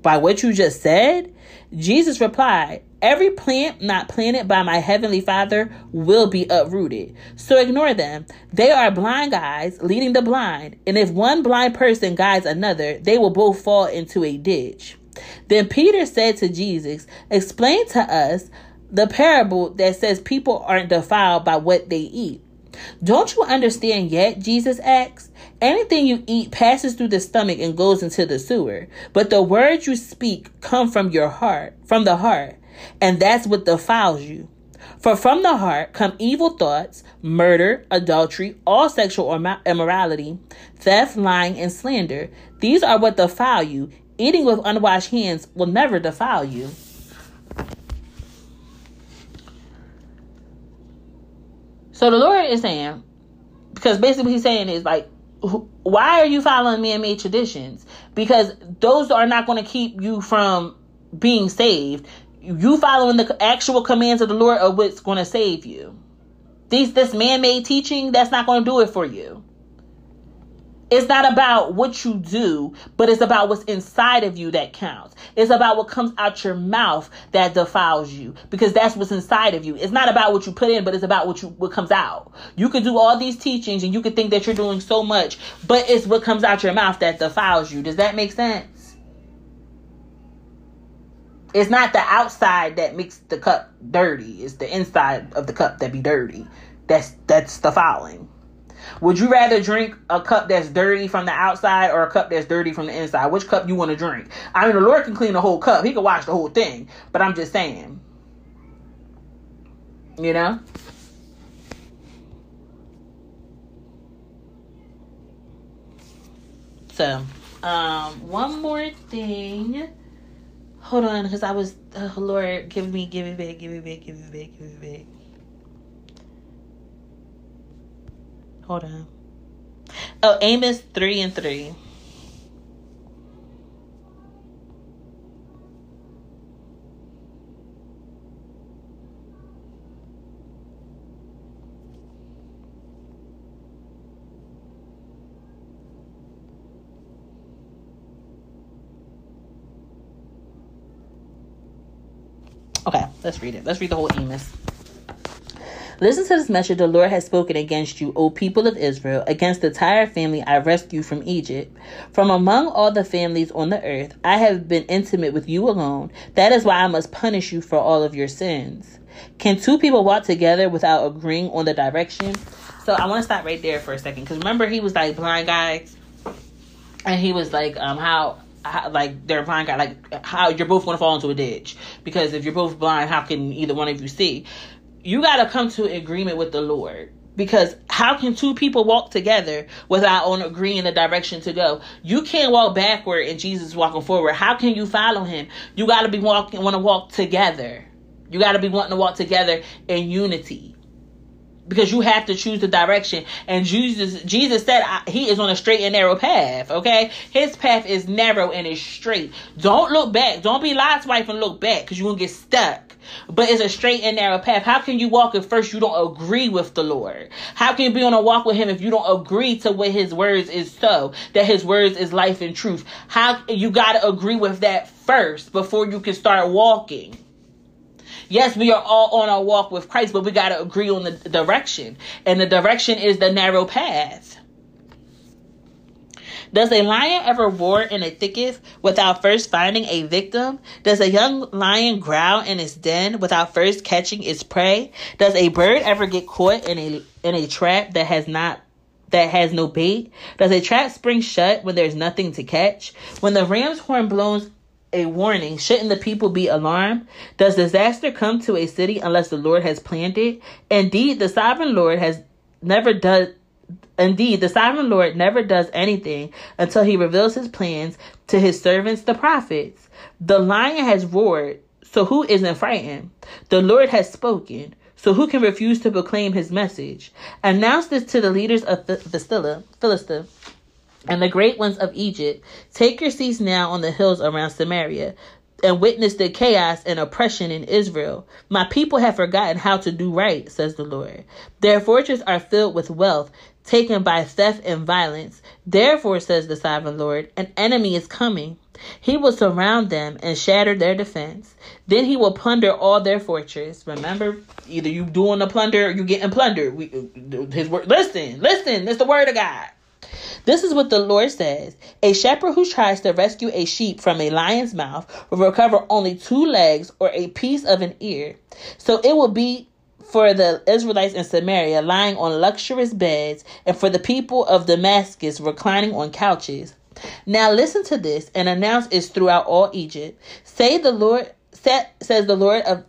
by what you just said? Jesus replied, Every plant not planted by my heavenly Father will be uprooted. So ignore them. They are blind guides leading the blind. And if one blind person guides another, they will both fall into a ditch. Then Peter said to Jesus, Explain to us the parable that says people aren't defiled by what they eat. Don't you understand yet? Jesus asked. Anything you eat passes through the stomach and goes into the sewer, but the words you speak come from your heart, from the heart, and that's what defiles you. For from the heart come evil thoughts, murder, adultery, all sexual immorality, theft, lying, and slander. These are what defile you. Eating with unwashed hands will never defile you. So the Lord is saying, because basically what he's saying is like, why are you following man-made traditions? Because those are not going to keep you from being saved. You following the actual commands of the Lord are what's going to save you. These this man-made teaching that's not going to do it for you. It's not about what you do, but it's about what's inside of you that counts. It's about what comes out your mouth that defiles you because that's what's inside of you. It's not about what you put in, but it's about what you what comes out. You can do all these teachings and you can think that you're doing so much, but it's what comes out your mouth that defiles you. Does that make sense? It's not the outside that makes the cup dirty. It's the inside of the cup that be dirty. That's that's defiling. Would you rather drink a cup that's dirty from the outside or a cup that's dirty from the inside? Which cup you want to drink? I mean, the Lord can clean the whole cup. He can wash the whole thing. But I'm just saying. You know? So, um, one more thing. Hold on, because I was, oh Lord, give me, give me back, give me back, give me back, give me back. Hold on. Oh, Amos 3 and 3. Okay, let's read it. Let's read the whole Amos. Listen to this message the Lord has spoken against you, O people of Israel, against the entire family I rescued from Egypt. From among all the families on the earth, I have been intimate with you alone. That is why I must punish you for all of your sins. Can two people walk together without agreeing on the direction? So I want to stop right there for a second because remember he was like blind guys, and he was like, um, how, how like they're blind guy, like how you're both to fall into a ditch because if you're both blind, how can either one of you see? You got to come to agreement with the Lord. Because how can two people walk together without on agreeing the direction to go? You can't walk backward and jesus walking forward. How can you follow him? You got to be walking want to walk together. You got to be wanting to walk together in unity. Because you have to choose the direction. And jesus jesus said he is on a straight and narrow path okay? His path is narrow and is straight. Don't look back. Don't be lot's wife and look back because you're gonna get stuck but it's a straight and narrow path how can you walk if first you don't agree with the lord how can you be on a walk with him if you don't agree to what his words is so that his words is life and truth how you got to agree with that first before you can start walking Yes, we are all on our walk with Christ, but we got to agree on the direction. And the direction is the narrow path. Does a lion ever roar in a thicket without first finding a victim? Does a young lion growl in its den without first catching its prey? Does a bird ever get caught in a in a trap that has not that has no bait? Does a trap spring shut when there's nothing to catch? When the ram's horn blows a warning. Shouldn't the people be alarmed? Does disaster come to a city unless the Lord has planned it? Indeed, the sovereign Lord has never done Indeed, the sovereign Lord never does anything until he reveals his plans to his servants, the prophets. The lion has roared, so who isn't frightened? The Lord has spoken, so who can refuse to proclaim his message? Announce this to the leaders of Philistia, Philistia and the great ones of Egypt, take your seats now on the hills around Samaria and witness the chaos and oppression in Israel. My people have forgotten how to do right, says the Lord. Their fortresses are filled with wealth, taken by theft and violence. Therefore, says the sovereign Lord, an enemy is coming. He will surround them and shatter their defense. Then he will plunder all their fortress. Remember, either you doing the plunder or you getting plundered. We, uh, his word. Listen, listen. It's the word of God. This is what the Lord says A shepherd who tries to rescue a sheep from a lion's mouth will recover only two legs or a piece of an ear. So it will be for the Israelites in Samaria lying on luxurious beds, and for the people of Damascus reclining on couches. Now listen to this and announce it throughout all Egypt. Say the Lord says the Lord of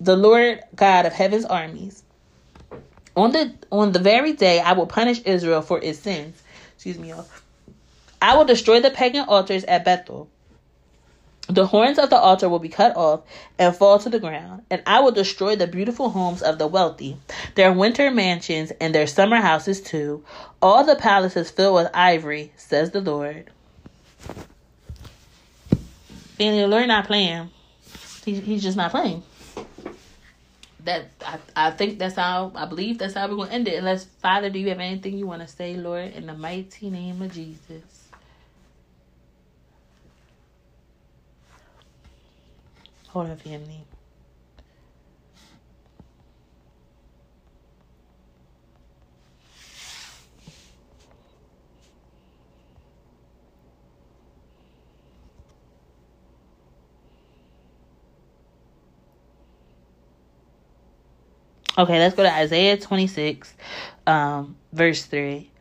the Lord God of heaven's armies. On the on the very day I will punish Israel for its sins excuse me, y'all. I will destroy the pagan altars at Bethel. The horns of the altar will be cut off and fall to the ground, and I will destroy the beautiful homes of the wealthy, their winter mansions and their summer houses too, all the palaces filled with ivory, says the Lord. And the Lord not playing. He, he's just not playing that I, I think that's how I believe that's how we're gonna end it. Unless Father, do you have anything you want to say, Lord, in the mighty name of Jesus? Hold on, family. Okay, let's go to Isaiah 26, um, verse 3.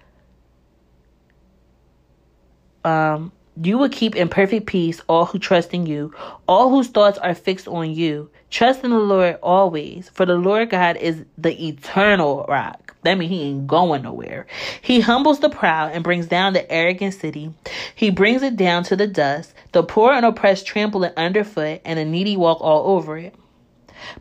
Um, you will keep in perfect peace all who trust in you, all whose thoughts are fixed on you. Trust in the Lord always, for the Lord God is the eternal rock. That means he ain't going nowhere. He humbles the proud and brings down the arrogant city. He brings it down to the dust. The poor and oppressed trample it underfoot, and the needy walk all over it.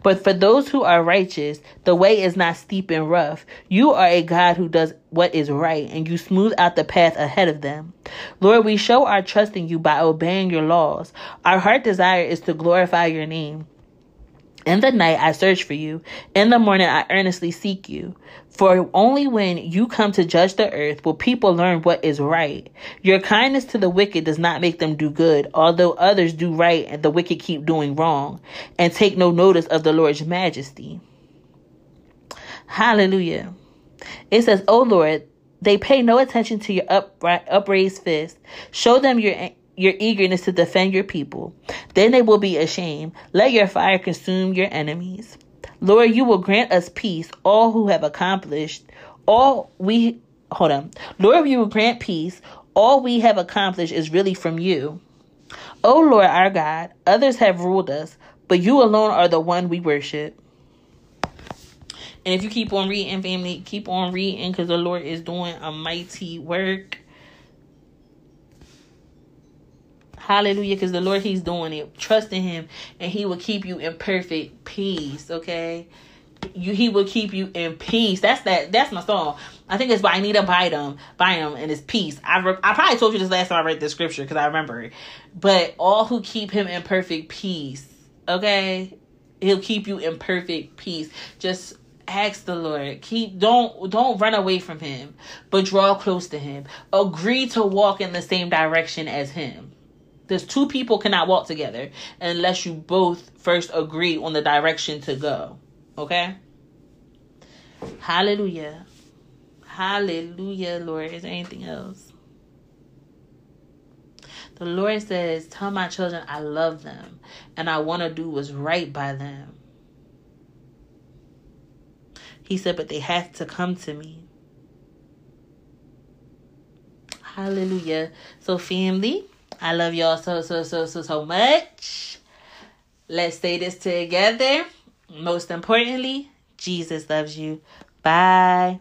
But for those who are righteous, the way is not steep and rough. You are a God who does what is right, and you smooth out the path ahead of them. Lord, we show our trust in you by obeying your laws. Our heart desire is to glorify your name. In the night I search for you. In the morning I earnestly seek you. For only when you come to judge the earth will people learn what is right. Your kindness to the wicked does not make them do good, although others do right and the wicked keep doing wrong, and take no notice of the Lord's majesty. Hallelujah. It says, "Oh Lord, they pay no attention to your upright, upraised fist. Show them your your eagerness to defend your people. Then they will be ashamed. Let your fire consume your enemies. Lord, you will grant us peace, all who have accomplished all we hold on. Lord, you will grant peace. All we have accomplished is really from you. O Lord our God, others have ruled us, but you alone are the one we worship. And if you keep on reading, family, keep on reading because the Lord is doing a mighty work. Hallelujah. Because the Lord, He's doing it. Trust in Him, and He will keep you in perfect peace. Okay. You, he will keep you in peace. That's that. That's my song. I think it's by Juanita Bynum. Bynum and it's peace. I re- I probably told you this last time I read the scripture because I remember it. But all who keep him in perfect peace, okay, he'll keep you in perfect peace. Just ask the Lord. Keep don't don't run away from him, but draw close to him. Agree to walk in the same direction as him. There's two people cannot walk together unless you both first agree on the direction to go. Okay? Hallelujah. Hallelujah, Lord. Is there anything else? The Lord says, Tell my children I love them and I want to do what's right by them. He said, But they have to come to me. Hallelujah. So, family, I love y'all so, so, so, so, so much. Let's say this together. Most importantly, Jesus loves you. Bye.